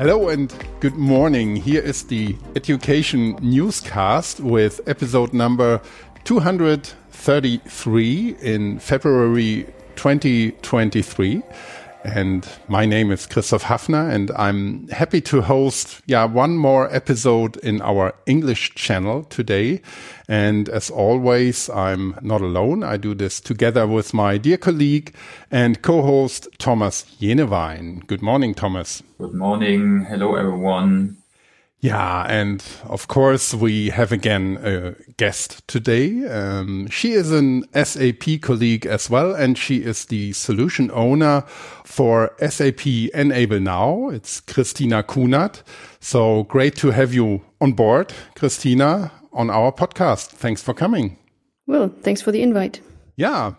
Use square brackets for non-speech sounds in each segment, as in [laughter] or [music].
Hello and good morning. Here is the Education Newscast with episode number 233 in February 2023. And my name is Christoph Hafner and I'm happy to host, yeah, one more episode in our English channel today. And as always, I'm not alone. I do this together with my dear colleague and co-host Thomas Jenewein. Good morning, Thomas. Good morning. Hello, everyone. Yeah, and of course we have again a guest today. Um, she is an SAP colleague as well, and she is the solution owner for SAP Enable Now. It's Christina Kunert. So great to have you on board, Christina, on our podcast. Thanks for coming. Well, thanks for the invite. Yeah.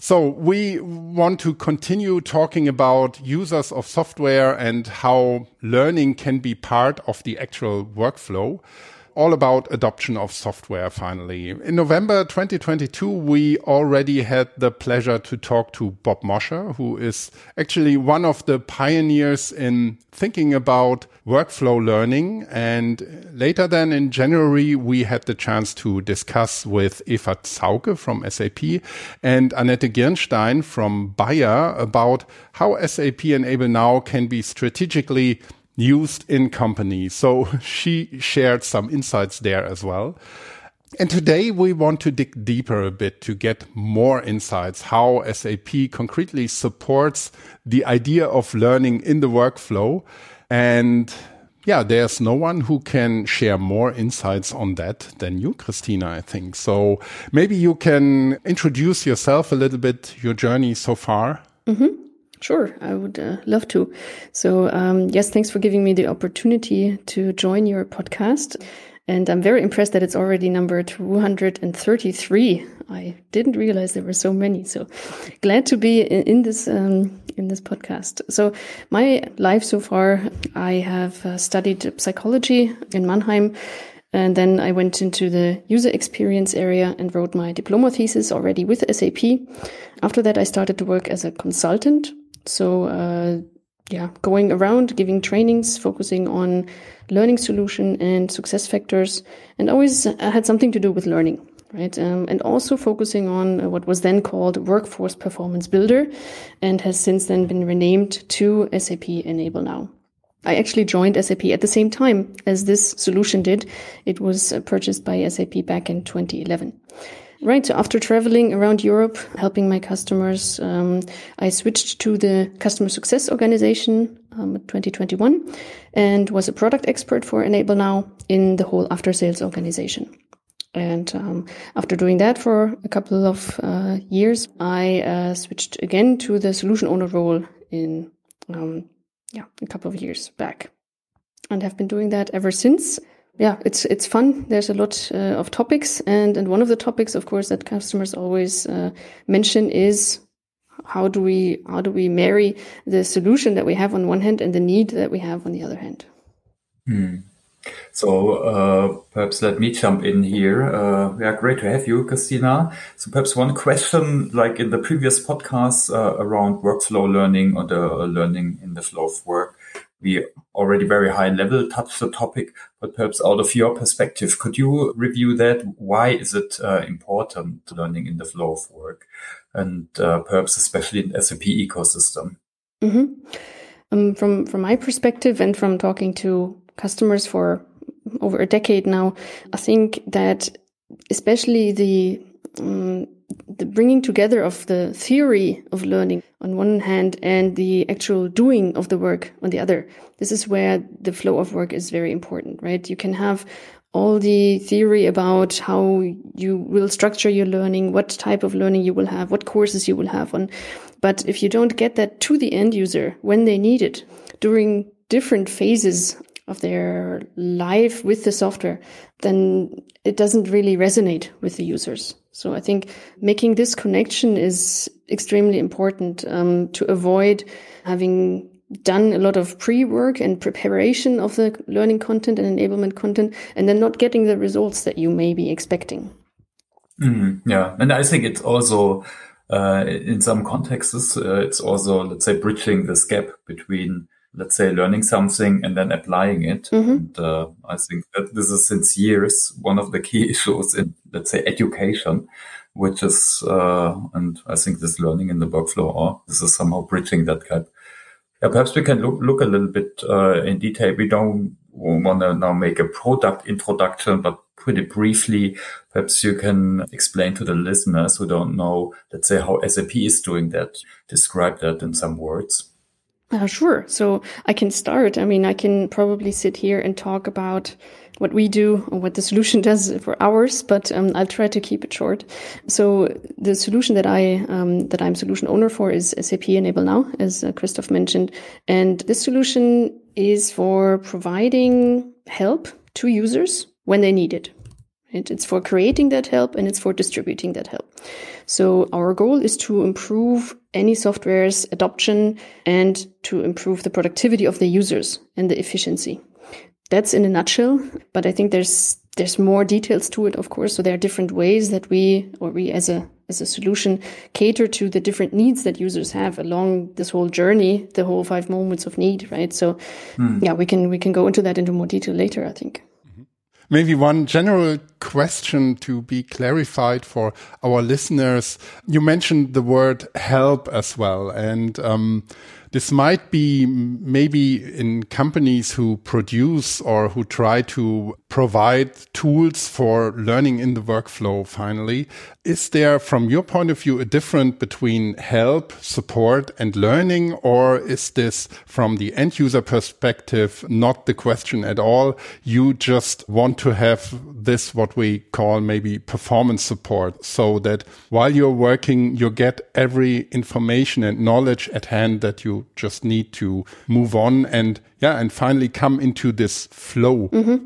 So we want to continue talking about users of software and how learning can be part of the actual workflow all about adoption of software finally. In November 2022, we already had the pleasure to talk to Bob Mosher, who is actually one of the pioneers in thinking about workflow learning. And later then in January, we had the chance to discuss with Eva Zauke from SAP and Annette Girnstein from Bayer about how SAP Enable Now can be strategically used in companies. So [laughs] she shared some insights there as well. And today we want to dig deeper a bit to get more insights how SAP concretely supports the idea of learning in the workflow. And yeah, there's no one who can share more insights on that than you, Christina, I think. So maybe you can introduce yourself a little bit, your journey so far. Mm -hmm. Sure, I would uh, love to. So, um, yes, thanks for giving me the opportunity to join your podcast. And I'm very impressed that it's already number 233. I didn't realize there were so many. So glad to be in, this um, in this podcast. So my life so far, I have uh, studied psychology in Mannheim. And then I went into the user experience area and wrote my diploma thesis already with SAP. After that, I started to work as a consultant so, uh, yeah, going around giving trainings, focusing on learning solution and success factors, and always had something to do with learning, right? Um, and also focusing on what was then called Workforce Performance Builder, and has since then been renamed to SAP Enable Now. I actually joined SAP at the same time as this solution did. It was purchased by SAP back in 2011. Right. So after traveling around Europe, helping my customers, um, I switched to the customer success organization um, 2021 and was a product expert for Enable Now in the whole after sales organization. And um, after doing that for a couple of uh, years, I uh, switched again to the solution owner role in um, yeah a couple of years back, and have been doing that ever since yeah, it's it's fun. There's a lot uh, of topics, and and one of the topics, of course, that customers always uh, mention is how do we how do we marry the solution that we have on one hand and the need that we have on the other hand. Hmm. So uh, perhaps let me jump in here. Uh, yeah, great to have you, Christina. So perhaps one question, like in the previous podcast uh, around workflow learning or the learning in the flow of work, we already very high level touched the topic, but perhaps out of your perspective, could you review that? Why is it uh, important learning in the flow of work and uh, perhaps especially in SAP ecosystem? Mm -hmm. um, from, from my perspective and from talking to customers for over a decade now, I think that especially the um, the bringing together of the theory of learning on one hand and the actual doing of the work on the other. This is where the flow of work is very important, right? You can have all the theory about how you will structure your learning, what type of learning you will have, what courses you will have on. But if you don't get that to the end user when they need it during different phases of their life with the software, then it doesn't really resonate with the users. So I think making this connection is extremely important um, to avoid having done a lot of pre-work and preparation of the learning content and enablement content and then not getting the results that you may be expecting. Mm, yeah. And I think it's also, uh, in some contexts, uh, it's also, let's say, bridging this gap between let's say, learning something and then applying it. Mm-hmm. And uh, I think that this is since years one of the key [laughs] issues in, let's say, education, which is, uh, and I think this learning in the workflow, or this is somehow bridging that gap. Yeah, perhaps we can look, look a little bit uh, in detail. We don't want to now make a product introduction, but pretty briefly, perhaps you can explain to the listeners who don't know, let's say, how SAP is doing that. Describe that in some words. Uh, sure. So I can start. I mean, I can probably sit here and talk about what we do or what the solution [laughs] does for hours, but um, I'll try to keep it short. So the solution that I um, that I'm solution owner for is SAP Enable Now, as uh, Christoph mentioned, and this solution is for providing help to users when they need it. It's for creating that help and it's for distributing that help. So our goal is to improve any software's adoption and to improve the productivity of the users and the efficiency. That's in a nutshell, but I think there's there's more details to it, of course. So there are different ways that we or we as a as a solution cater to the different needs that users have along this whole journey, the whole five moments of need, right? So mm. yeah, we can we can go into that into more detail later, I think. Maybe one general question to be clarified for our listeners. You mentioned the word help as well. And um, this might be maybe in companies who produce or who try to provide tools for learning in the workflow finally. Is there, from your point of view, a difference between help, support, and learning? Or is this, from the end user perspective, not the question at all? You just want to have this, what we call maybe performance support, so that while you're working, you get every information and knowledge at hand that you just need to move on and yeah, and finally come into this flow. Mm -hmm.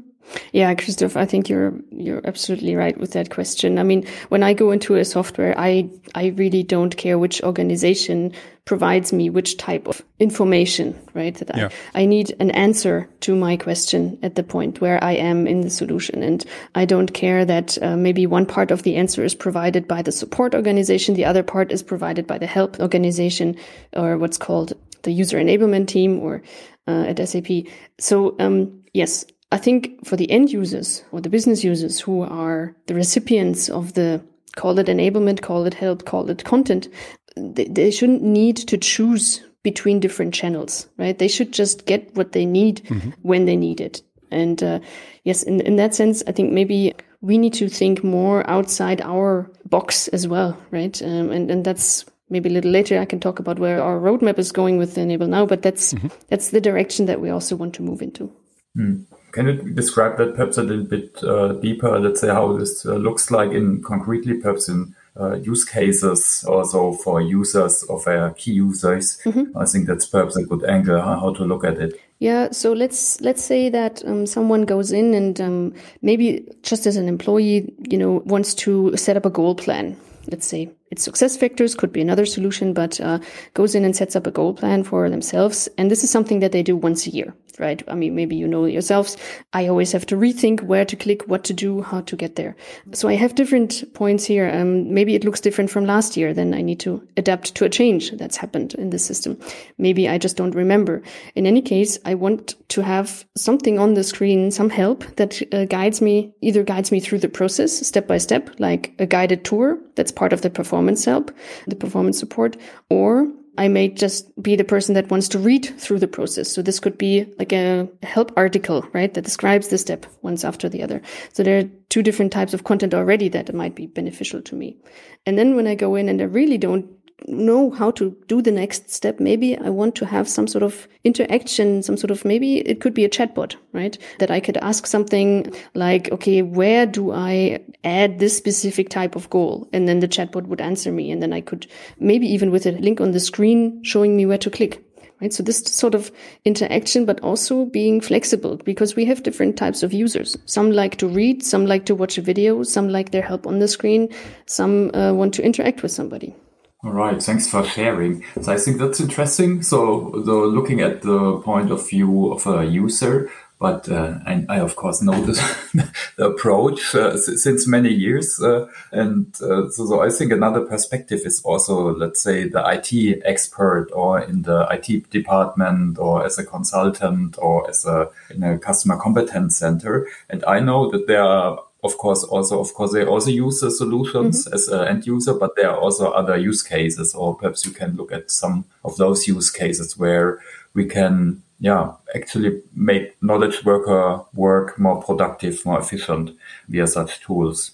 Yeah, Christoph, I think you're you're absolutely right with that question. I mean, when I go into a software, I I really don't care which organization provides me which type of information, right? That yeah. I, I need an answer to my question at the point where I am in the solution. And I don't care that uh, maybe one part of the answer is provided by the support organization, the other part is provided by the help organization or what's called the user enablement team or uh, at SAP. So, um, yes, I think for the end users or the business users who are the recipients of the call it enablement, call it help, call it content, they, they shouldn't need to choose between different channels, right? They should just get what they need mm-hmm. when they need it. And uh, yes, in, in that sense, I think maybe we need to think more outside our box as well, right? Um, and and that's maybe a little later. I can talk about where our roadmap is going with Enable Now, but that's mm-hmm. that's the direction that we also want to move into. Mm. Can you describe that perhaps a little bit uh, deeper? Let's say how this uh, looks like in concretely, perhaps in uh, use cases also for users of our key users. Mm-hmm. I think that's perhaps a good angle how to look at it. Yeah, so let's let's say that um, someone goes in and um, maybe just as an employee, you know, wants to set up a goal plan. Let's say it's success factors could be another solution, but uh, goes in and sets up a goal plan for themselves, and this is something that they do once a year right? I mean, maybe you know yourselves. I always have to rethink where to click, what to do, how to get there. So I have different points here. Um, maybe it looks different from last year. Then I need to adapt to a change that's happened in the system. Maybe I just don't remember. In any case, I want to have something on the screen, some help that uh, guides me, either guides me through the process step by step, like a guided tour. That's part of the performance help, the performance support, or I may just be the person that wants to read through the process. So this could be like a help article, right? That describes the step once after the other. So there are two different types of content already that might be beneficial to me. And then when I go in and I really don't know how to do the next step, maybe I want to have some sort of interaction, some sort of maybe it could be a chatbot, right? That I could ask something like, okay, where do I add this specific type of goal? And then the chatbot would answer me. And then I could maybe even with a link on the screen showing me where to click. Right. So this sort of interaction, but also being flexible because we have different types of users. Some like to read, some like to watch a video, some like their help on the screen, some uh, want to interact with somebody. All right, thanks for sharing. So I think that's interesting. So, the, looking at the point of view of a user, but uh, I, I, of course know the, [laughs] the approach uh, since many years, uh, and uh, so, so, I think another perspective is also, let's say, the IT expert or in the IT department or as a consultant or as a in a customer competence center. And I know that there are of course also of course they also use the solutions mm-hmm. as an end user but there are also other use cases or perhaps you can look at some of those use cases where we can yeah, actually make knowledge worker work more productive, more efficient via such tools.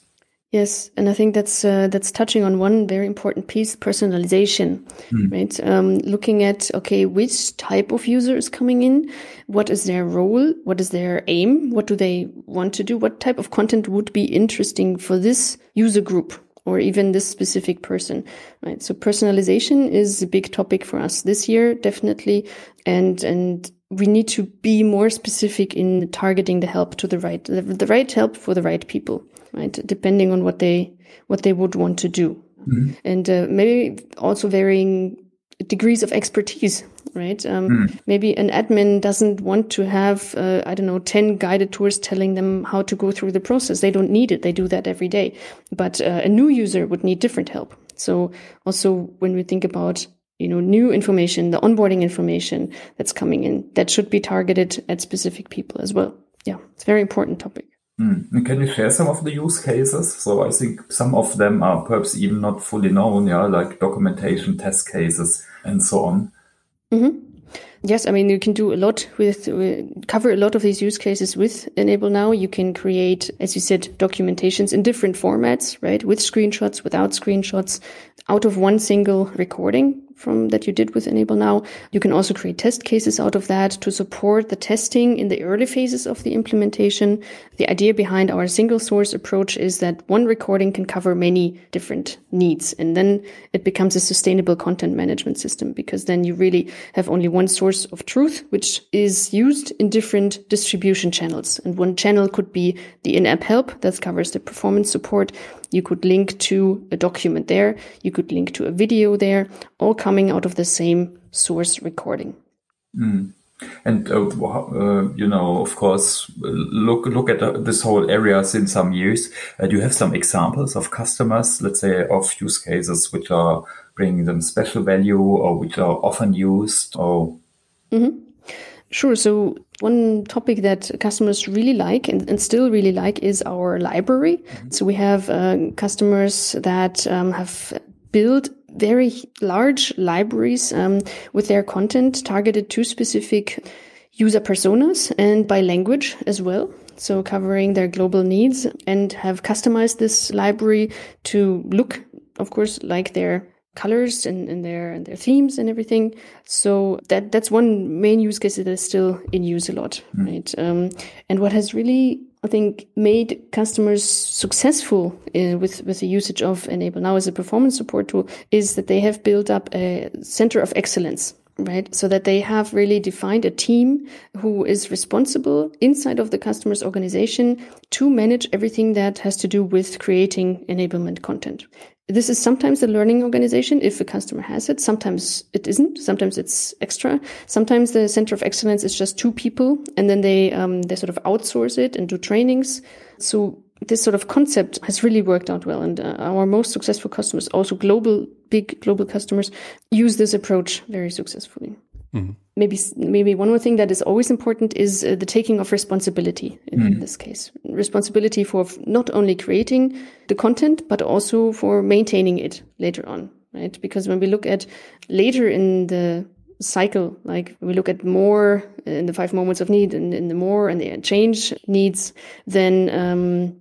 Yes, and I think that's uh, that's touching on one very important piece: personalization. Mm. Right, um, looking at okay, which type of user is coming in, what is their role, what is their aim, what do they want to do, what type of content would be interesting for this user group or even this specific person. Right, so personalization is a big topic for us this year, definitely, and and we need to be more specific in targeting the help to the right, the, the right help for the right people, right? Depending on what they, what they would want to do. Mm-hmm. And uh, maybe also varying degrees of expertise, right? Um, mm. Maybe an admin doesn't want to have, uh, I don't know, 10 guided tours telling them how to go through the process. They don't need it. They do that every day. But uh, a new user would need different help. So also when we think about you know, new information, the onboarding information that's coming in that should be targeted at specific people as well. Yeah, it's a very important topic. Mm. Can you share some of the use cases? So I think some of them are perhaps even not fully known, yeah, like documentation, test cases, and so on. Mm-hmm. Yes, I mean you can do a lot with uh, cover a lot of these use cases with Enable Now. You can create, as you said, documentations in different formats, right? With screenshots, without screenshots, out of one single recording from that you did with Enable Now. You can also create test cases out of that to support the testing in the early phases of the implementation. The idea behind our single source approach is that one recording can cover many different needs. And then it becomes a sustainable content management system because then you really have only one source of truth, which is used in different distribution channels. And one channel could be the in-app help that covers the performance support. You could link to a document there. You could link to a video there, all coming out of the same source recording. Mm. And uh, uh, you know, of course, look look at uh, this whole area since some years. Uh, do you have some examples of customers, let's say, of use cases which are bringing them special value or which are often used? Or mm-hmm. Sure. So one topic that customers really like and, and still really like is our library. Mm-hmm. So we have uh, customers that um, have built very large libraries um, with their content targeted to specific user personas and by language as well. So covering their global needs and have customized this library to look, of course, like their colors and, and their and their themes and everything. So that that's one main use case that is still in use a lot, mm. right? Um, and what has really I think made customers successful uh, with with the usage of Enable Now as a performance support tool is that they have built up a center of excellence right? So that they have really defined a team who is responsible inside of the customer's organization to manage everything that has to do with creating enablement content this is sometimes a learning organization if a customer has it. Sometimes it isn't. Sometimes it's extra. Sometimes the center of excellence is just two people, and then they um, they sort of outsource it and do trainings. So this sort of concept has really worked out well, and uh, our most successful customers, also global big global customers, use this approach very successfully. Mm-hmm. Maybe maybe one more thing that is always important is uh, the taking of responsibility in, mm-hmm. this case. Responsibility for not only creating the content but also for maintaining it later on, right? Because when we look at later in the cycle, like we look at more in the five moments of need and in the more and the change needs, then um,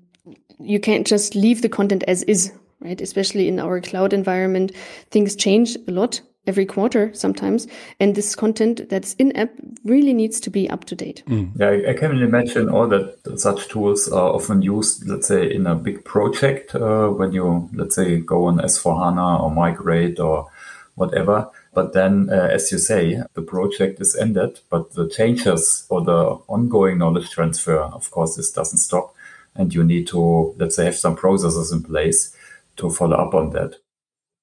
you can't just leave the content as is, right? Especially in our cloud environment, things change a lot every quarter sometimes. And this content that's in app really needs to be up to date. Mm. Yeah, I, I, can imagine all that such tools are often used, let's say, in a big project uh, when you, let's say, go on S4 HANA or migrate or whatever. But then, uh, as you say, the project is ended, but the changes or the ongoing knowledge transfer, of course, this doesn't stop. And you need to, let's say, have some processes in place to follow up on that.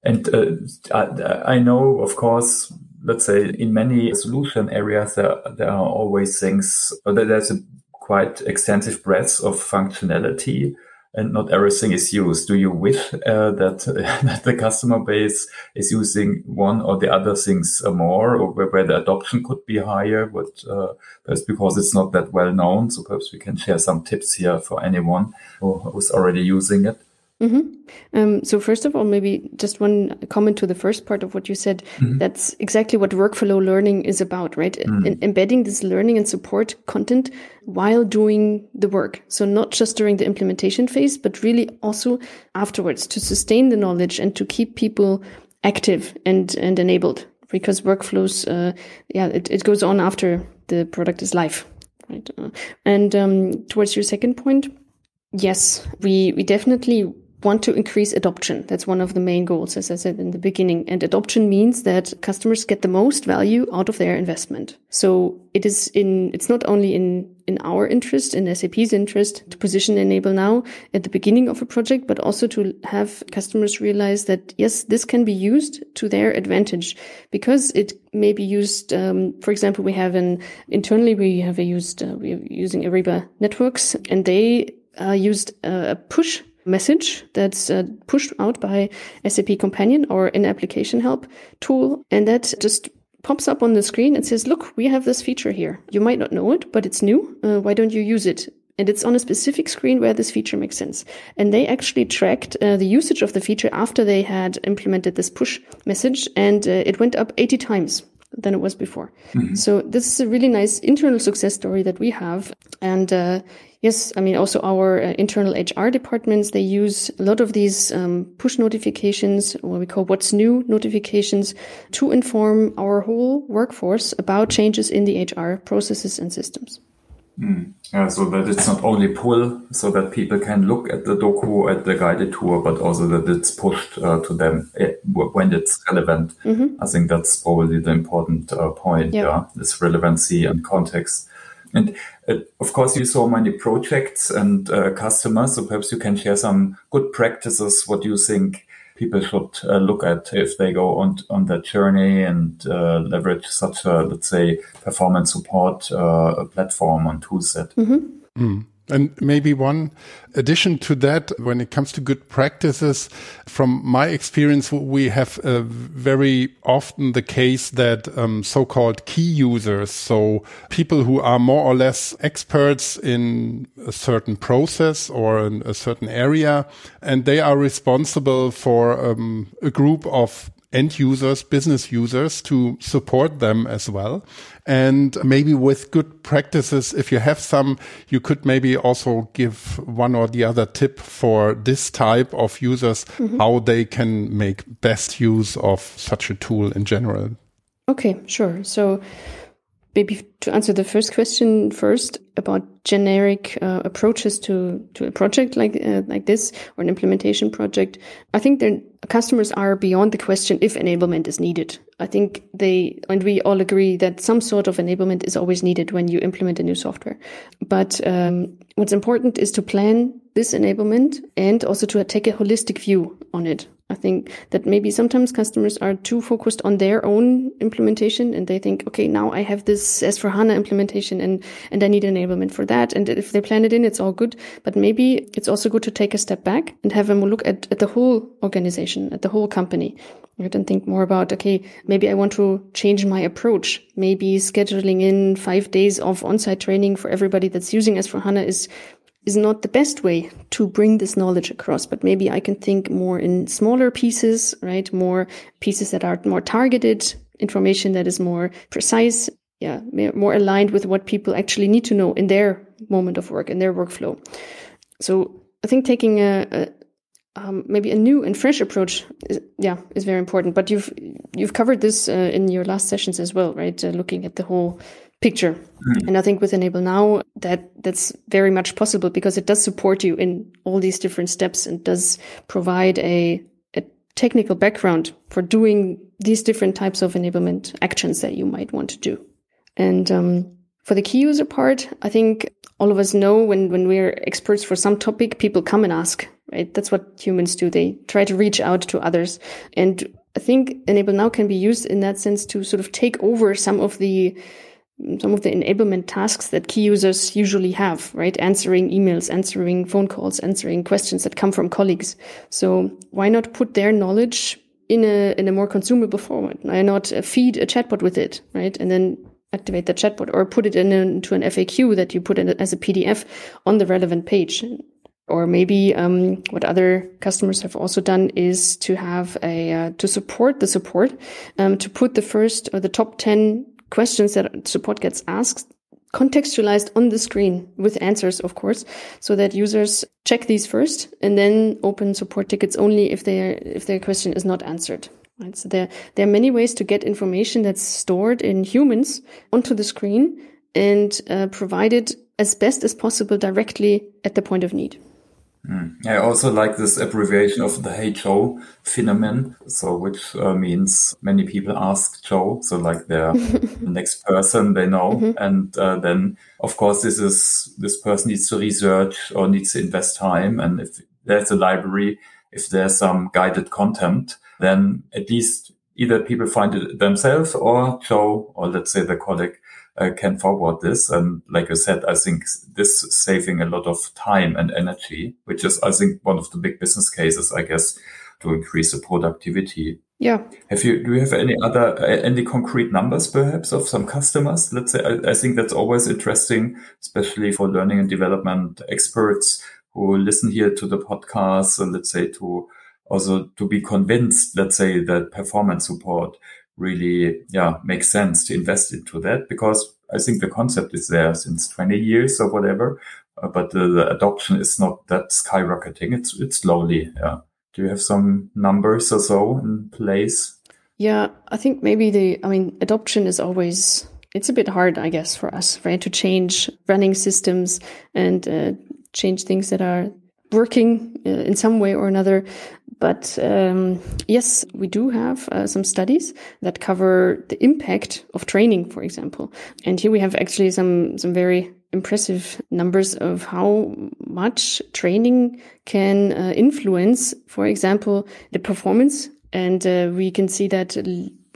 And uh, I, I, know, of course, let's say in many solution areas, there, there are always things, there's a quite extensive breadth of functionality and not everything is used. Do you wish uh, that, [laughs] that the customer base is using one or the other things more, or where, where the adoption could be higher? But uh, because it's not that well known, so perhaps we can share some tips here for anyone who, who's already using it. Mm-hmm. Um, so first of all, maybe just one comment to the first part of what you said. Mm-hmm. That's exactly what workflow learning is about, right? Mm-hmm. embedding this learning and support content while doing the work. So not just during the implementation phase, but really also afterwards to sustain the knowledge and to keep people active and, and enabled because workflows, uh, yeah, it, it goes on after the product is live, right? Uh, and, um, towards your second point, yes, we, we definitely want to increase adoption. That's one of the main goals, as I said in the beginning. And adoption means that customers get the most value out of their investment. So it is in, it's not only in, in our interest, in SAP's interest to position Enable Now at the beginning of a project, but also to have customers realize that yes, this can be used to their advantage because it may be used. Um, for example, we have an internally, we have a used, uh, we're using Ariba networks and they uh, used a push message that's uh, pushed out by SAP Companion or an application help tool. And that just pops up on the screen and says, look, we have this feature here. You might not know it, but it's new. Uh, why don't you use it? And it's on a specific screen where this feature makes sense. And they actually tracked uh, the usage of the feature after they had implemented this push message and uh, it went up 80 times than it was before. Mm-hmm. So this is a really nice internal success story that we have. And uh, Yes, I mean, also our uh, internal HR departments, they use a lot of these um, push notifications, what we call what's new notifications, to inform our whole workforce about changes in the HR processes and systems. Mm. Yeah, so that it's not only pull, so that people can look at the doku at the guided tour, but also that it's pushed uh, to them eh, when it's relevant. Mm-hmm. I think that's probably the important uh, point. Yeah. yeah, this relevancy and context. And of course, you saw many projects and uh, customers, so perhaps you can share some good practices. What you think people should uh, look at if they go on on that journey and uh, leverage such a let's say performance support uh, platform and toolset. Mm-hmm. Mm. And maybe one addition to that, when it comes to good practices, from my experience, we have uh, very often the case that um, so-called key users, so people who are more or less experts in a certain process or in a certain area, and they are responsible for um, a group of end users, business users to support them as well. And maybe with good practices, if you have some, you could maybe also give one or the other tip for this type of users, mm -hmm. how they can make best use of such a tool in general. Okay, sure. So maybe to answer the first question first about generic uh, approaches to to a project like uh, like this or an implementation project i think the customers are beyond the question if enablement is needed. I think they and we all agree that some sort of enablement is always needed when you implement a new software. But um, what's important is to plan this enablement and also to take a holistic view on it I think that maybe sometimes customers are too focused on their own implementation and they think, okay, now I have this S4HANA implementation and, and I need enablement for that. And if they plan it in, it's all good. But maybe it's also good to take a step back and have a look at, at the whole organization, at the whole company. And think more about, okay, maybe I want to change my approach. Maybe scheduling in five days of on-site training for everybody that's using S4HANA is is not the best way to bring this knowledge across, but maybe I can think more in smaller pieces, right? More pieces that are more targeted, information that is more precise, yeah, more aligned with what people actually need to know in their moment of work, in their workflow. So I think taking a, a um, maybe a new and fresh approach, is, yeah, is very important. But you've you've covered this uh, in your last sessions as well, right? Uh, looking at the whole picture. Mm. And I think with Enable Now that that's very much possible because it does support you in all these different steps and does provide a, a technical background for doing these different types of enablement actions that you might want to do. And um, for the key user part, I think all of us know when, when we're experts for some topic, people come and ask, right? That's what humans do. They try to reach out to others. And I think Enable Now can be used in that sense to sort of take over some of the some of the enablement tasks that key users usually have, right? Answering emails, answering phone calls, answering questions that come from colleagues. So why not put their knowledge in a in a more consumable format? Why not feed a chatbot with it, right? And then activate the chatbot or put it in a, into an FAQ that you put in as a PDF on the relevant page. Or maybe um, what other customers have also done is to have a uh, to support the support um, to put the first or the top ten questions that support gets asked contextualized on the screen with answers, of course, so that users check these first and then open support tickets only if their if their question is not answered. Right. So there there are many ways to get information that's stored in humans onto the screen and uh, provided as best as possible directly at the point of need. Mm. I also like this abbreviation of the Hey Joe phenomenon. So, which uh, means many people ask Joe. So, like they're [laughs] the next person they know. Mm-hmm. And uh, then, of course, this is, this person needs to research or needs to invest time. And if there's a library, if there's some guided content, then at least either people find it themselves or Joe, or let's say the colleague uh, can forward this. And like I said, I think this is saving a lot of time and energy, which is, I think, one of the big business cases, I guess, to increase the productivity. Yeah. Have you, do you have any other, uh, any concrete numbers perhaps of some customers? Let's say, I, I think that's always interesting, especially for learning and development experts who listen here to the podcast and let's say to also to be convinced, let's say that performance support really, yeah, makes sense to invest into that because I think the concept is there since 20 years or whatever, uh, but the, the, adoption is not that skyrocketing. It's, it's slowly. Yeah. Do you have some numbers or so in place? Yeah, I think maybe the, I mean, adoption is always, it's a bit hard, I guess, for us, right? To change running systems and uh, change things that are working uh, in some way or another. But um, yes, we do have uh, some studies that cover the impact of training, for example. And here we have actually some some very impressive numbers of how much training can uh, influence, for example, the performance. And uh, we can see that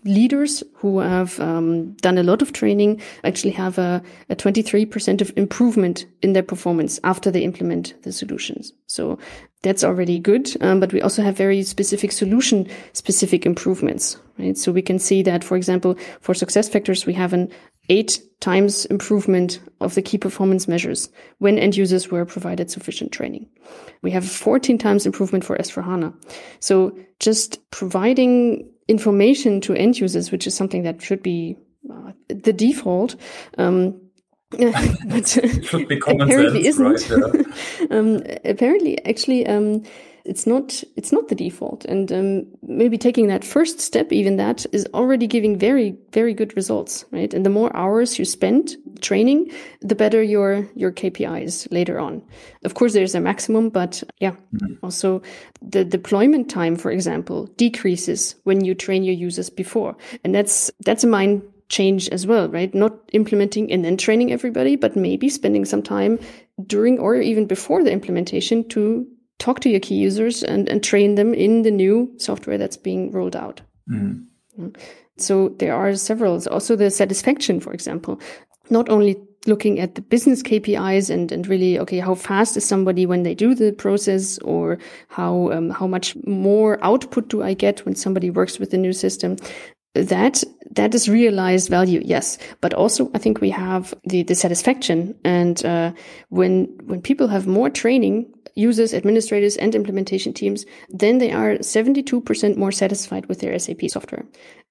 leaders who have um, done a lot of training actually have a, a 23% of improvement in their performance after they implement the solutions. So that's already good. Um, but we also have very specific solution specific improvements, right? So we can see that, for example, for success factors, we have an eight times improvement of the key performance measures when end users were provided sufficient training. We have 14 times improvement for S4HANA. So just providing information to end users, which is something that should be uh, the default. Um, [laughs] but should be common apparently sense, isn't. Right? Yeah. [laughs] um, apparently, actually, um, it's not it's not the default. And um, maybe taking that first step even that is already giving very very good results right? And the more hours you spend training the better your your kpis later on. Of course there's a maximum but yeah. Mm-hmm. also the deployment time for example decreases when you train your users before. And that's that's a mind change as well, right? Not implementing and then training everybody, but maybe spending some time during or even before the implementation to talk to your key users and, and train them in the new software that's being rolled out. Mm. So there are several. Also the satisfaction, for example, not only looking at the business KPIs and, and really, okay, how fast is somebody when they do the process or how, um, how much more output do I get when somebody works with the new system? That, that is realized value. Yes. But also I think we have the, the satisfaction. And, uh, when, when people have more training, users, administrators, and implementation teams, then they are 72% more satisfied with their SAP software.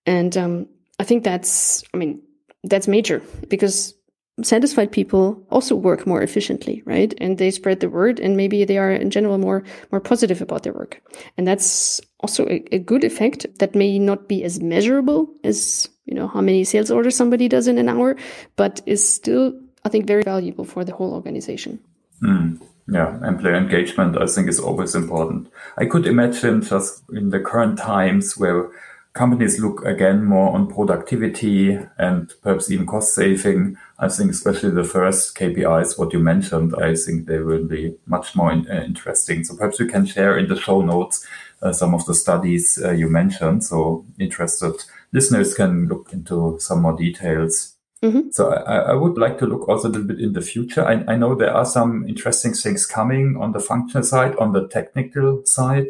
And um, I think that's, I mean, that's major because satisfied people also work more efficiently, right? And they spread the word and maybe they are in general more, more positive about their work. And that's also a, a good effect that may not be as measurable as, you know, how many sales orders somebody does in an hour, but is still, I think, very valuable for the whole organization. Mm. Yeah, employee engagement, I think, is always important. I could imagine just in the current times where companies look again more on productivity and perhaps even cost saving. I think especially the first KPIs, what you mentioned, I think they will be much more in, uh, interesting. So perhaps you can share in the show notes uh, some of the studies uh, you mentioned. So interested listeners can look into some more details. Mm-hmm. So I, I, would like to look also a little bit in the future. I, I, know there are some interesting things coming on the functional side, on the technical side.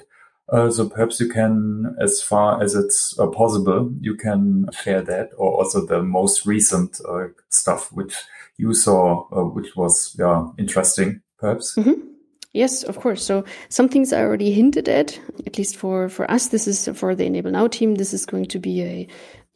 Uh, so perhaps you can, as far as it's uh, possible, you can share that, or also the most recent uh, stuff which you saw, uh, which was yeah interesting, perhaps. Mm-hmm. Yes, of course. So some things I already hinted at, at least for, for us, this is for the Enable Now team, this is going to be a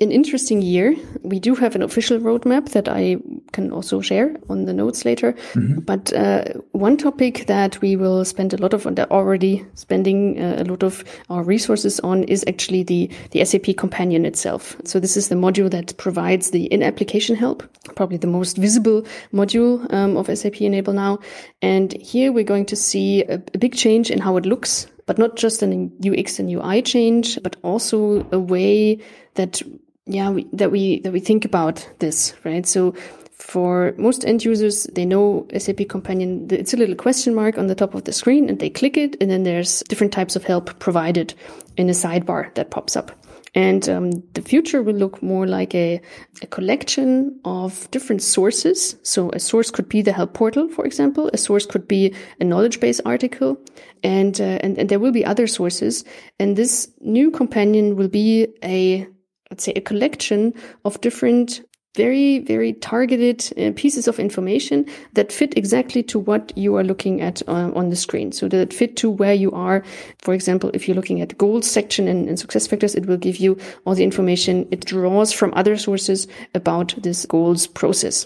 an interesting year. We do have an official roadmap that I can also share on the notes later. Mm-hmm. But uh, one topic that we will spend a lot of, and already spending uh, a lot of our resources on is actually the, the SAP companion itself. So this is the module that provides the in-application help, probably the most visible module um, of SAP Enable Now. And here we're going to see a, a big change in how it looks but not just an UX and UI change, but also a way that yeah we, that we that we think about this right so for most end users they know sap companion it's a little question mark on the top of the screen and they click it and then there's different types of help provided in a sidebar that pops up and um, the future will look more like a, a collection of different sources. So a source could be the help portal, for example. A source could be a knowledge base article, and, uh, and and there will be other sources. And this new companion will be a let's say, a collection of different very, very targeted uh, pieces of information that fit exactly to what you are looking at uh, on the screen. So that fit to where you are. For example, if you're looking at the goals section and success factors, it will give you all the information it draws from other sources about this goals process.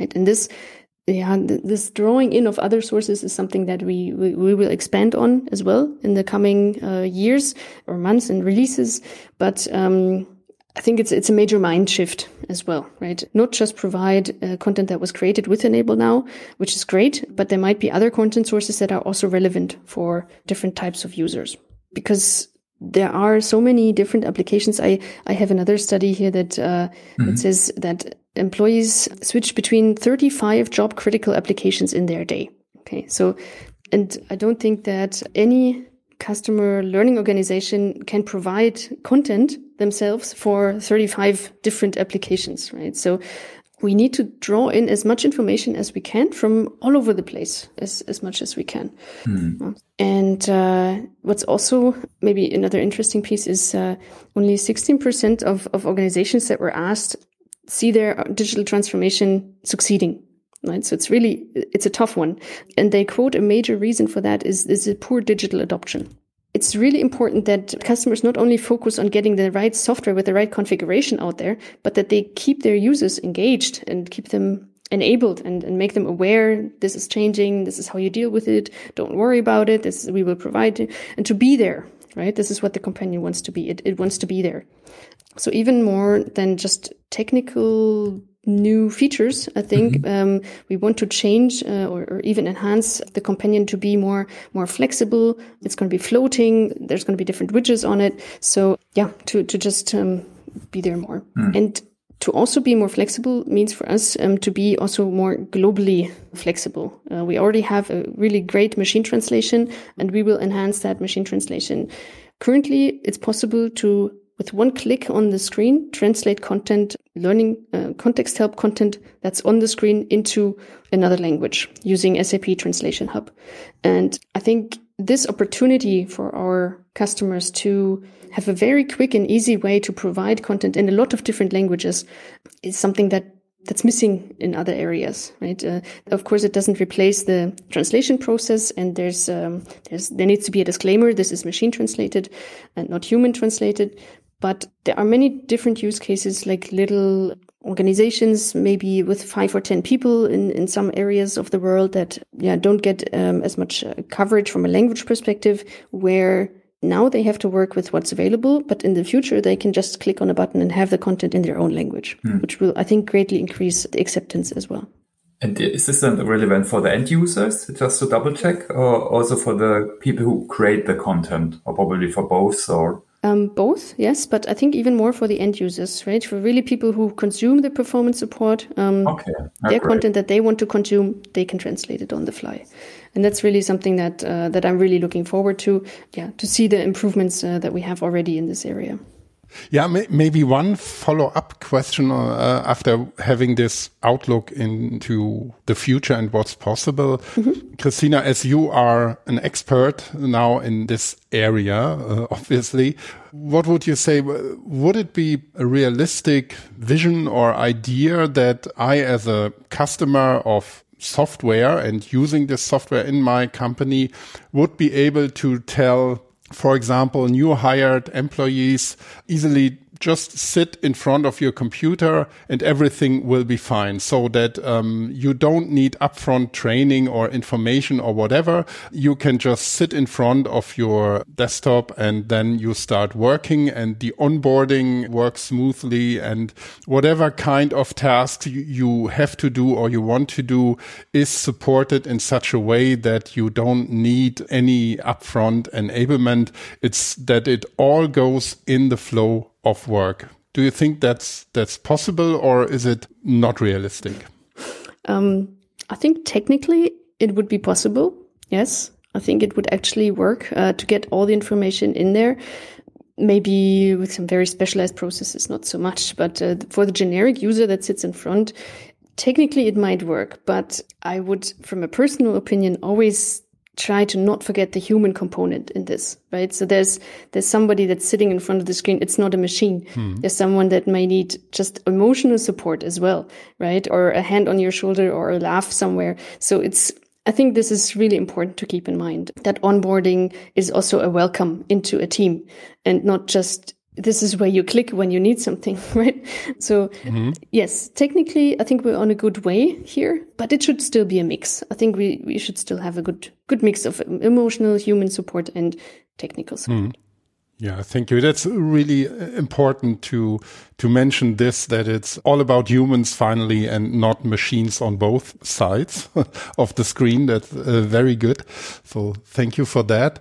Right. And this yeah, this drawing in of other sources is something that we, we, we will expand on as well in the coming uh, years or months and releases. But um, I think it's it's a major mind shift as well, right? Not just provide uh, content that was created with Enable Now, which is great, but there might be other content sources that are also relevant for different types of users because there are so many different applications. I I have another study here that uh, mm-hmm. that says that employees switch between 35 job critical applications in their day. Okay, so and I don't think that any customer learning organization can provide content themselves for 35 different applications, right? So we need to draw in as much information as we can from all over the place as, as much as we can. Mm. And uh, what's also maybe another interesting piece is uh, only 16% of, of organizations that were asked see their digital transformation succeeding right? So it's really it's a tough one. And they quote a major reason for that is is a poor digital adoption. It's really important that customers not only focus on getting the right software with the right configuration out there but that they keep their users engaged and keep them enabled and, and make them aware this is changing. This is how you deal with it. Don't worry about it. This we will provide it, and to be there right? This is what the companion wants to be. It, it wants to be there. So even more than just technical new features. I think mm-hmm. um, we want to change uh, or, or, even enhance the companion to be more more flexible. It's going to be floating. There's going to be different widgets on it. So yeah, to to just um, be there more mm. and. To also be more flexible means for us um, to be also more globally flexible. Uh, we already have a really great machine translation, and we will enhance that machine translation. Currently, it's possible to with one click on the screen, translate content, learning uh, context help content that's on the screen into another language using SAP Translation Hub. And I think this opportunity for our customers to have a very quick and easy way to provide content in a lot of different languages is something that that's missing in other areas, right? Uh, of course, it doesn't replace the translation process, and there's um, there's there needs to be a disclaimer: this is machine translated and not human translated. But there are many different use cases, like little organizations, maybe with five or 10 people in, in some areas of the world that yeah, don't get um, as much uh, coverage from a language perspective, where now they have to work with what's available, but in the future they can just click on a button and have the content in their own language, hmm. which will, I think, greatly increase the acceptance as well. And is this then relevant for the end users, just to double check, or also for the people who create the content, or probably for both, or? Um, both, yes, but I think even more for the end users, right? For really people who consume the performance support, um, okay. their great. content that they want to consume, they can translate it on the fly. And that's really something that uh, that I'm really looking forward to. Yeah, to see the improvements uh, that we have already in this area. Yeah, may maybe one follow up question uh, after having this outlook into the future and what's possible. Mm -hmm. Christina, as you are an expert now in this area, uh, obviously, what would you say? Would it be a realistic vision or idea that I, as a customer of software and using this software in my company, would be able to tell for example, new hired employees easily just sit in front of your computer and everything will be fine so that um, you don't need upfront training or information or whatever. You can just sit in front of your desktop and then you start working and the onboarding works smoothly and whatever kind of tasks you have to do or you want to do is supported in such a way that you don't need any upfront enablement. It's that it all goes in the flow of work. Do you think that's that's possible, or is it not realistic? Um, I think technically it would be possible. Yes, I think it would actually work uh, to get all the information in there. Maybe with some very specialized processes, not so much. But uh, for the generic user that sits in front, technically it might work. But I would, from a personal opinion, always try to not forget the human component in this, right? So there's there's somebody that's sitting in front of the screen. It's not a machine. Hmm. There's someone that may need just emotional support as well, right? Or a hand on your shoulder or a laugh somewhere. So it's I think this is really important to keep in mind that onboarding is also a welcome into a team and not just this is where you click when you need something, [laughs] right? So mm-hmm. yes, technically, I think we're on a good way here, but it should still be a mix. I think we, we should still have a good, good mix of emotional human support and technical support. Mm. Yeah, thank you. That's really important to to mention this that it's all about humans finally and not machines on both sides [laughs] of the screen. That's uh, very good. So thank you for that.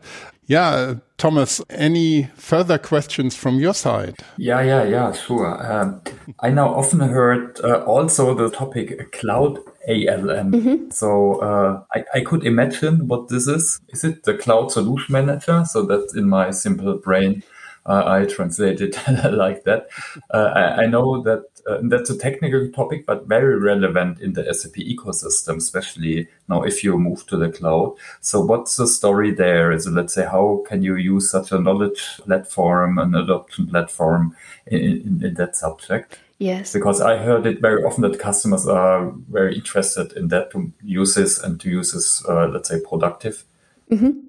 Yeah, Thomas, any further questions from your side? Yeah, yeah, yeah, sure. Um, I now often heard uh, also the topic cloud ALM. Mm-hmm. So uh, I, I could imagine what this is. Is it the cloud solution manager? So that's in my simple brain. Uh, I translate it [laughs] like that. Uh, I, I, know that uh, that's a technical topic, but very relevant in the SAP ecosystem, especially now if you move to the cloud. So what's the story there? Is it, let's say, how can you use such a knowledge platform, an adoption platform in, in, in that subject? Yes. Because I heard it very often that customers are very interested in that to use this and to use this, uh, let's say, productive. Mm-hmm.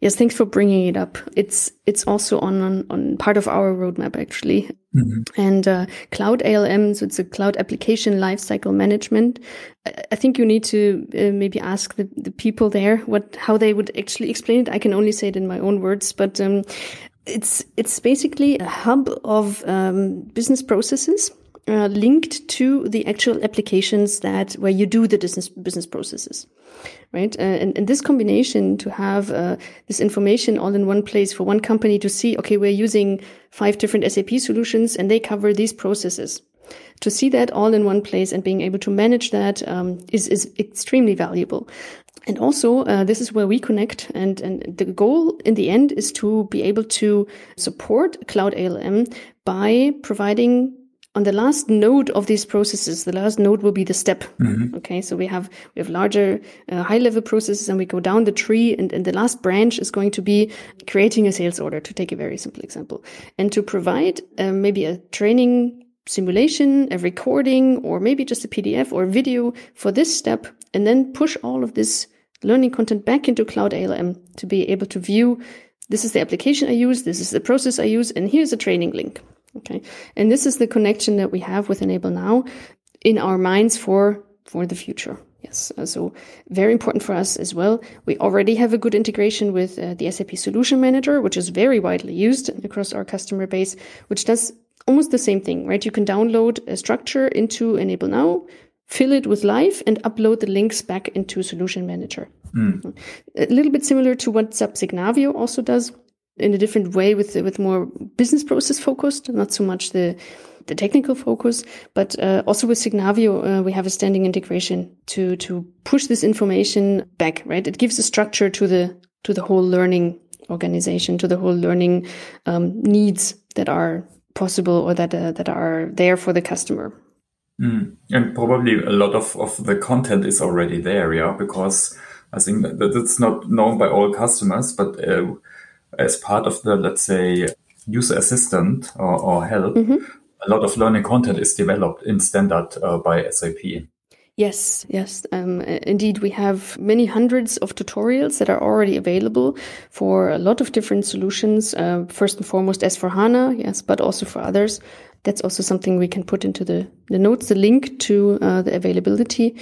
Yes, thanks for bringing it up. It's it's also on on, on part of our roadmap actually. Mm-hmm. And uh, cloud ALM, so it's a cloud application lifecycle management. I think you need to uh, maybe ask the, the people there what how they would actually explain it. I can only say it in my own words, but um, it's it's basically a hub of um, business processes uh, linked to the actual applications that where you do the business business processes right uh, and, and this combination to have uh, this information all in one place for one company to see okay we're using five different sap solutions and they cover these processes to see that all in one place and being able to manage that um, is is extremely valuable and also, uh, this is where we connect. And, and the goal in the end is to be able to support Cloud ALM by providing on the last node of these processes, the last node will be the step. Mm-hmm. Okay, so we have we have larger uh, high level processes, and we go down the tree, and, and the last branch is going to be creating a sales order. To take a very simple example, and to provide uh, maybe a training simulation, a recording, or maybe just a PDF or video for this step, and then push all of this learning content back into Cloud ALM to be able to view. This is the application I use. This is the process I use, and here's a training link. Okay. And this is the connection that we have with Enable Now in our minds for, for the future. Yes. Uh, so very important for us as well. We already have a good integration with uh, the SAP Solution Manager, which is very widely used across our customer base, which does almost the same thing, right? You can download a structure into Enable Now, fill it with live and upload the links back into Solution Manager. Mm. A little bit similar to what SAP Signavio also does in a different way with with more business process focused, not so much the the technical focus, but uh, also with Signavio, uh, we have a standing integration to to push this information back. Right, it gives a structure to the to the whole learning organization, to the whole learning um, needs that are possible or that uh, that are there for the customer. Mm. And probably a lot of, of the content is already there, yeah, because I think that, that it's not known by all customers, but uh, as part of the, let's say, user assistant or, or help, mm-hmm. a lot of learning content is developed in standard uh, by SAP. Yes, yes. Um, indeed, we have many hundreds of tutorials that are already available for a lot of different solutions. Uh, first and foremost, S4HANA, yes, but also for others. That's also something we can put into the, the notes, the link to uh, the availability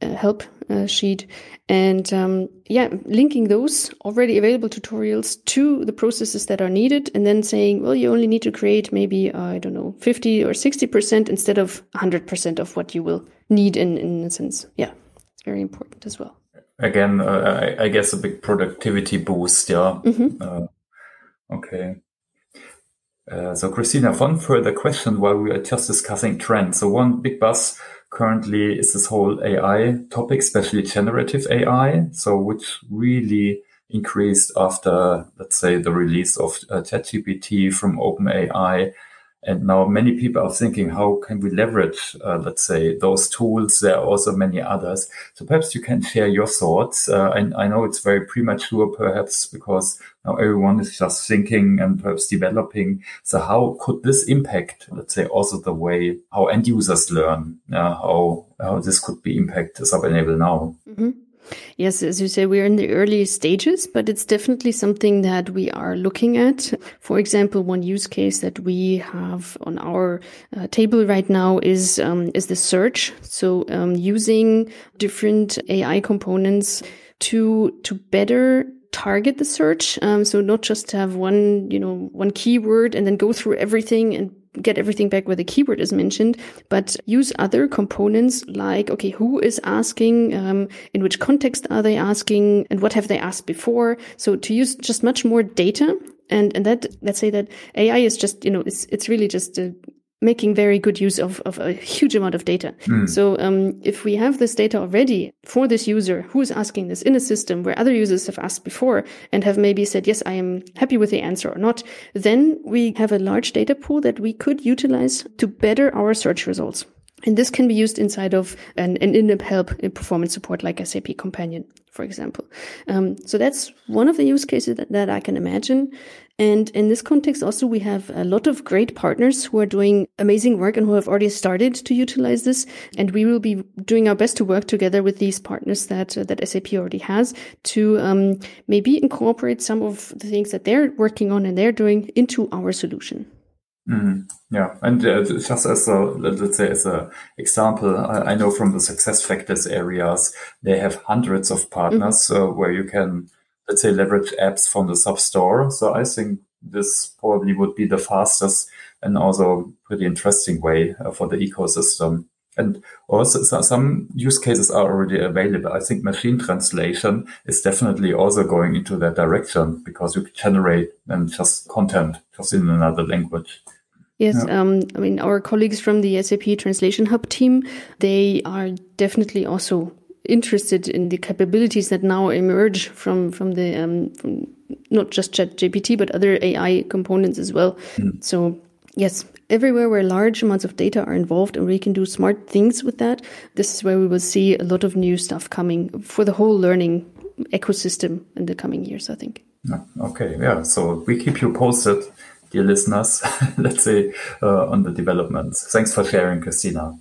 uh, help uh, sheet. And um, yeah, linking those already available tutorials to the processes that are needed and then saying, well, you only need to create maybe, uh, I don't know, 50 or 60% instead of 100% of what you will need in, in a sense. Yeah, it's very important as well. Again, uh, I, I, guess a big productivity boost. Yeah. Mm-hmm. Uh, okay. Uh, so, Christina, one further question while we are just discussing trends. So, one big buzz currently is this whole AI topic, especially generative AI. So, which really increased after, let's say, the release of uh, ChatGPT from OpenAI and now many people are thinking, how can we leverage, uh, let's say, those tools? There are also many others. So perhaps you can share your thoughts. Uh, I, I know it's very premature, perhaps, because now everyone is just thinking and perhaps developing. So how could this impact, let's say, also the way how end users learn, uh, how, how this could be impacted SAP Enable Now? Mm-hmm. Yes, as you say, we're in the early stages, but it's definitely something that we are looking at. For example, one use case that we have on our uh, table right now is um, is the search. So um, using different AI components to to better target the search. Um, so not just have one, you know, one keyword and then go through everything and get everything back where the keyword is mentioned, but use other components like, okay, who is asking, um, in which context are they asking, and what have they asked before? So to use just much more data and and that let's say that AI is just you know it's it's really just a making very good use of, of a huge amount of data. Mm. So um, if we have this data already for this user who is asking this in a system where other users have asked before and have maybe said, yes, I am happy with the answer or not, then we have a large data pool that we could utilize to better our search results. And this can be used inside of an, an in-app help in performance support like SAP Companion, for example. Um, so that's one of the use cases that, that, I can imagine. And in this context, also, we have a lot of great partners who are doing amazing work and who have already started to utilize this. And we will be doing our best to work together with these partners that, uh, that SAP already has to um, maybe incorporate some of the things that they're working on and they're doing into our solution. Mm, yeah, and uh, just as a let's say as a example, I, I, know from the SuccessFactors areas they have hundreds of partners mm-hmm. uh, where you can let's say leverage apps from the SAP Store. So I think this probably would be the fastest and also pretty interesting way uh, for the ecosystem. And also some use cases are already available. I think machine translation is definitely also going into that direction because you can generate and just content just in another language. Yes, yeah. um, I mean, our colleagues from the SAP Translation Hub team, they are definitely also interested in the capabilities that now emerge from from the um, from not just Chat GPT but other AI components as well. Mm. So yes, everywhere where large amounts of data are involved and we can do smart things with that, this is where we will see a lot of new stuff coming for the whole learning ecosystem in the coming years. I think. Okay, yeah. So we keep you posted dear listeners, [laughs] let's say, uh, on the developments. Thanks for sharing, Christina.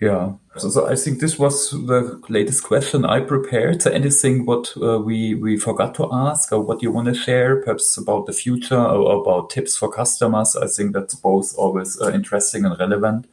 Yeah. So, so, I think this was the latest question I prepared. So anything what uh, we we forgot to ask or what you want to share, perhaps about the future or about tips for customers? I think that's both always uh, interesting and relevant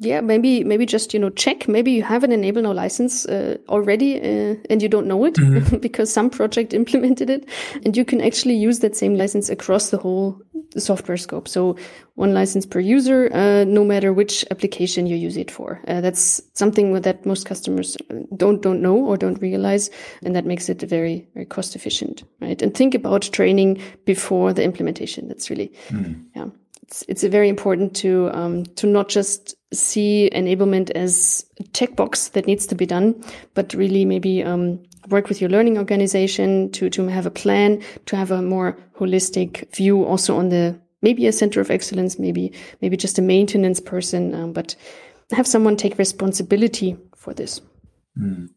yeah maybe maybe just you know check maybe you have an enable now license uh, already uh, and you don't know it mm -hmm. [laughs] because some project [laughs] implemented it and you can actually use that same license across the whole software scope. So one license per user, uh, no matter which application you use it for. Uh, that's something that most customers don't don't know or don't realize, and that makes it very very cost efficient, right? And think about training before the implementation. That's really mm. yeah. It's it's very important to um, to not just see enablement as a checkbox that needs to be done, but really maybe um, work with your learning organization to, to have a plan, to have a more holistic view also on the, maybe a center of excellence, maybe, maybe just a maintenance person, um, but have someone take responsibility for this. Mm.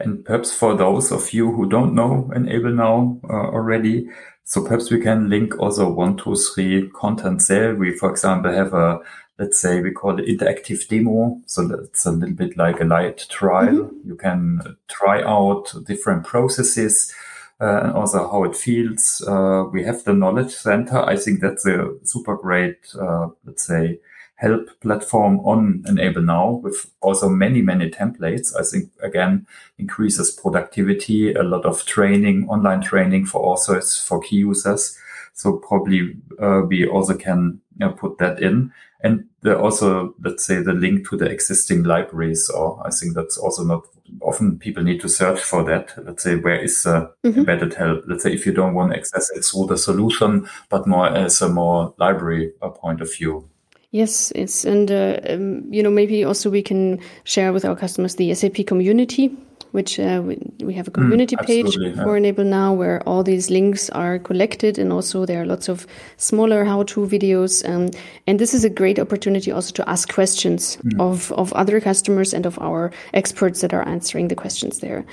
And perhaps for those of you who don't know Enable Now uh, already, so perhaps we can link also one, two, three content there. We, for example, have a let's say we call it interactive demo. So that's a little bit like a light trial. Mm-hmm. You can try out different processes uh, and also how it feels. Uh, we have the knowledge center. I think that's a super great, uh, let's say, help platform on Enable Now with also many, many templates. I think again, increases productivity, a lot of training, online training for authors, for key users. So probably uh, we also can you know, put that in. And also, let's say, the link to the existing libraries, or I think that's also not often people need to search for that. Let's say, where is uh, mm-hmm. embedded help? Let's say, if you don't want to access it through the solution, but more as a more library uh, point of view. Yes, it's and uh, um, you know maybe also we can share with our customers the SAP community which uh, we, we, have a mm, community mm, page for. Enable Now where all these links are collected, and also there are lots of smaller how-to videos. Um, and this is a great opportunity also to ask questions mm. of of other customers and of our experts that are answering the questions there.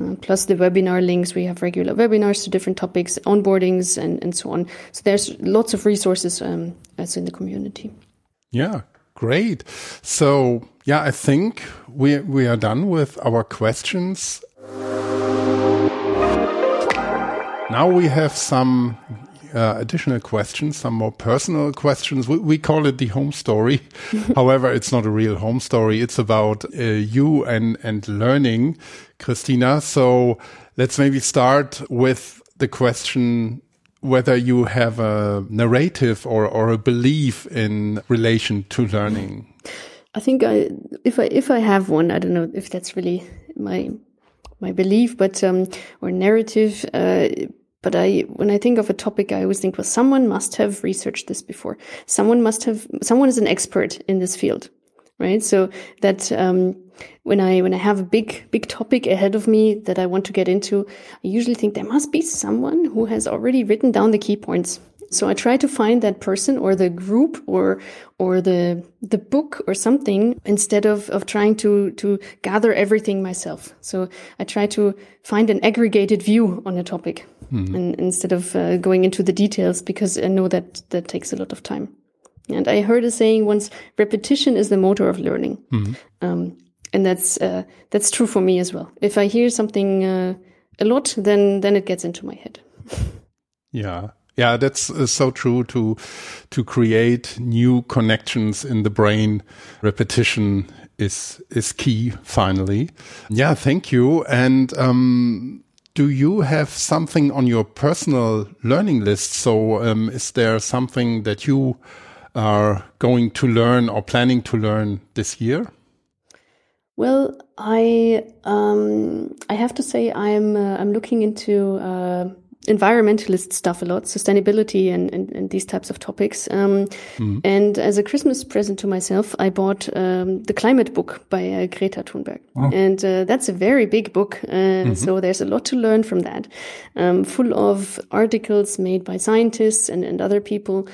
Uh, plus the webinar links, we have regular webinars to different topics, onboardings, and, and so on. So there's lots of resources um, as in the community. Yeah, Great. So, yeah, I think we, we are done with our questions. Now we have some uh, additional questions, some more personal questions. We, we call it the home story. [laughs] However, it's not a real home story. It's about uh, you and, and learning, Christina. So let's maybe start with the question whether you have a narrative or, or a belief in relation to learning. I think I, if I if I have one, I don't know if that's really my my belief, but um, or narrative. Uh, but I, when I think of a topic, I always think, well, someone must have researched this before. Someone must have, someone is an expert in this field, right? So that um, when I when I have a big big topic ahead of me that I want to get into, I usually think there must be someone who has already written down the key points. So I try to find that person or the group or or the the book or something instead of of trying to to gather everything myself. So I try to find an aggregated view on a topic mm. and, instead of uh, going into the details because I know that that takes a lot of time. And I heard a saying once: repetition is the motor of learning. Mm. Um, and that's uh, that's true for me as well. If I hear something uh, a lot, then then it gets into my head. [laughs] yeah, yeah, that's uh, so true. To to create new connections in the brain, repetition is is key. Finally, yeah, thank you. And um, do you have something on your personal learning list? So, um, is there something that you are going to learn or planning to learn this year? Well, I um, I have to say I'm uh, I'm looking into uh, environmentalist stuff a lot, sustainability and, and, and these types of topics. Um, mm. And as a Christmas present to myself, I bought um, the Climate Book by uh, Greta Thunberg, oh. and uh, that's a very big book. Mm -hmm. So there's a lot to learn from that, um, full of articles made by scientists and, and other people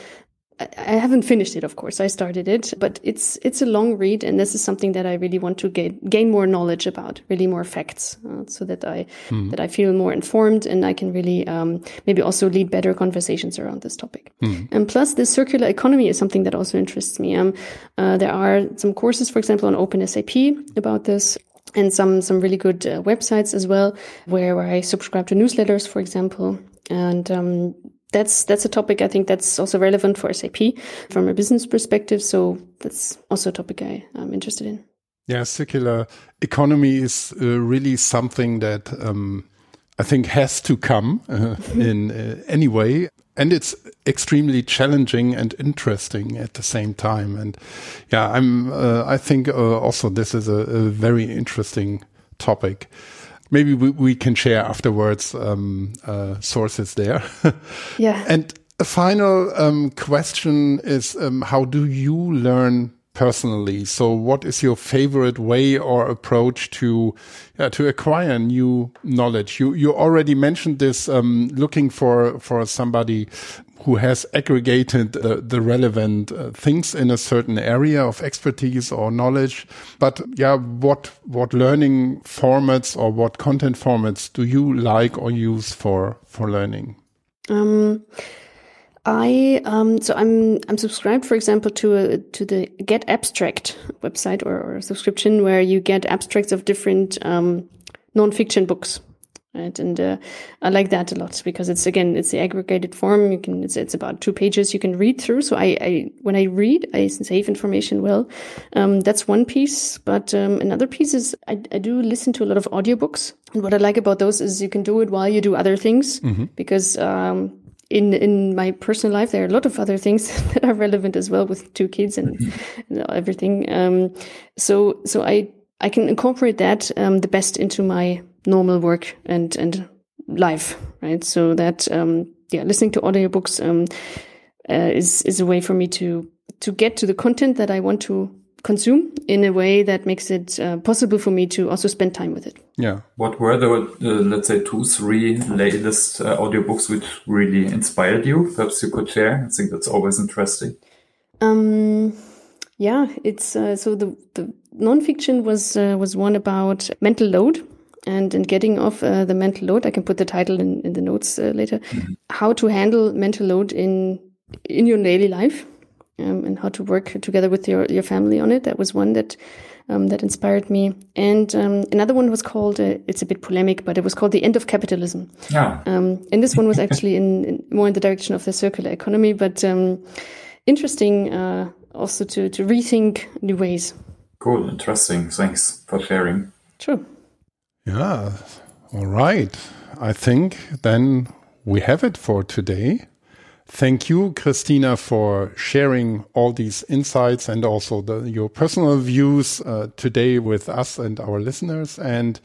I haven't finished it, of course. I started it, but it's it's a long read, and this is something that I really want to gain gain more knowledge about, really more facts, uh, so that I mm. that I feel more informed and I can really um, maybe also lead better conversations around this topic. Mm. And plus, the circular economy is something that also interests me. Um, uh, there are some courses, for example, on OpenSAP about this and some some really good uh, websites as well where, where I subscribe to newsletters, for example. And um, that's that's a topic I think that's also relevant for SAP from a business perspective. So that's also a topic I, am interested in. Yeah, circular economy is uh, really something that um, I think has to come uh, [laughs] in uh, any way. and it's extremely challenging and interesting at the same time. And yeah, I'm, uh, I think uh, also this is a, a, very interesting topic. Maybe we, we can share afterwards um, uh, sources there. [laughs] yeah. And a final um, question is um, how do you learn personally. So what is your favorite way or approach to uh, to acquire new knowledge? You you already mentioned this um, looking for for somebody who has aggregated uh, the relevant uh, things in a certain area of expertise or knowledge. But yeah, what what learning formats or what content formats do you like or use for for learning? Um, I um, so I'm I'm subscribed, for example, to a, to the getAbstract website or, or subscription where you get abstracts of different um, nonfiction books, right? And uh, I like that a lot because it's again it's the aggregated form. You can it's it's about two pages you can read through. So I, I when I read, I save information well. Um, that's one piece, but um, another piece is I, I do listen to a lot of audiobooks. And what I like about those is you can do it while you do other things mm-hmm. because um, in in my personal life, there are a lot of other things [laughs] that are relevant as well with two kids and, and everything. Um, so so I I can incorporate that um, the best into my normal work and and life, right? So that um, yeah, listening to audiobooks um, uh, is is a way for me to to get to the content that I want to consume in a way that makes it uh, possible for me to also spend time with it. Yeah. What were the, uh, let's say, two, three latest uh, audiobooks which really inspired you? Perhaps you could share. I think that's always interesting. Um, yeah, it's uh, so the the nonfiction was uh, was one about mental load and in getting off uh, the mental load. I can put the title in, in the notes uh, later. Mm -hmm. How to handle mental load in in your daily life um, and how to work together with your, your family on it. That was one that um, that inspired me. And um, another one was called, uh, it's a bit polemic, but it was called The End of Capitalism. Yeah. Um, and this one was [laughs] actually in, in, more in the direction of the circular economy, but um, interesting uh, also to, to rethink new ways. Cool, interesting. Thanks for sharing. Sure. Yeah. All right. I think then we have it for today. Thank you, Christina, for sharing all these insights and also the, your personal views uh, today with us and our listeners. And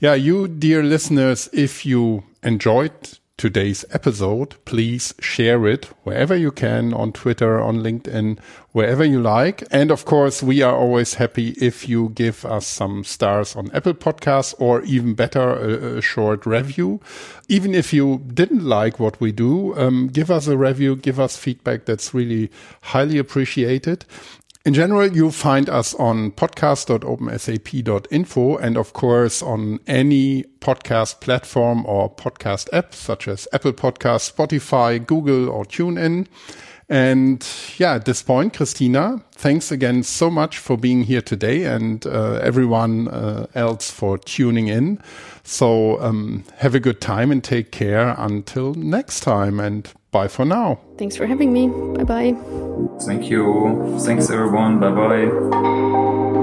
yeah, you, dear listeners, if you enjoyed today's episode, please share it wherever you can on Twitter, on LinkedIn, wherever you like. And of course, we are always happy if you give us some stars on Apple Podcasts or even better, a, a short review. Even if you didn't like what we do, um, give us a review, give us feedback. That's really highly appreciated. In general, you'll find us on podcast.opensap.info and of course on any podcast platform or podcast app such as Apple Podcast, Spotify, Google or TuneIn. And yeah, at this point, Christina, thanks again so much for being here today and uh, everyone uh, else for tuning in. So um, have a good time and take care until next time and bye for now. Thanks for having me. Bye bye. Thank you. Thanks everyone. Bye bye.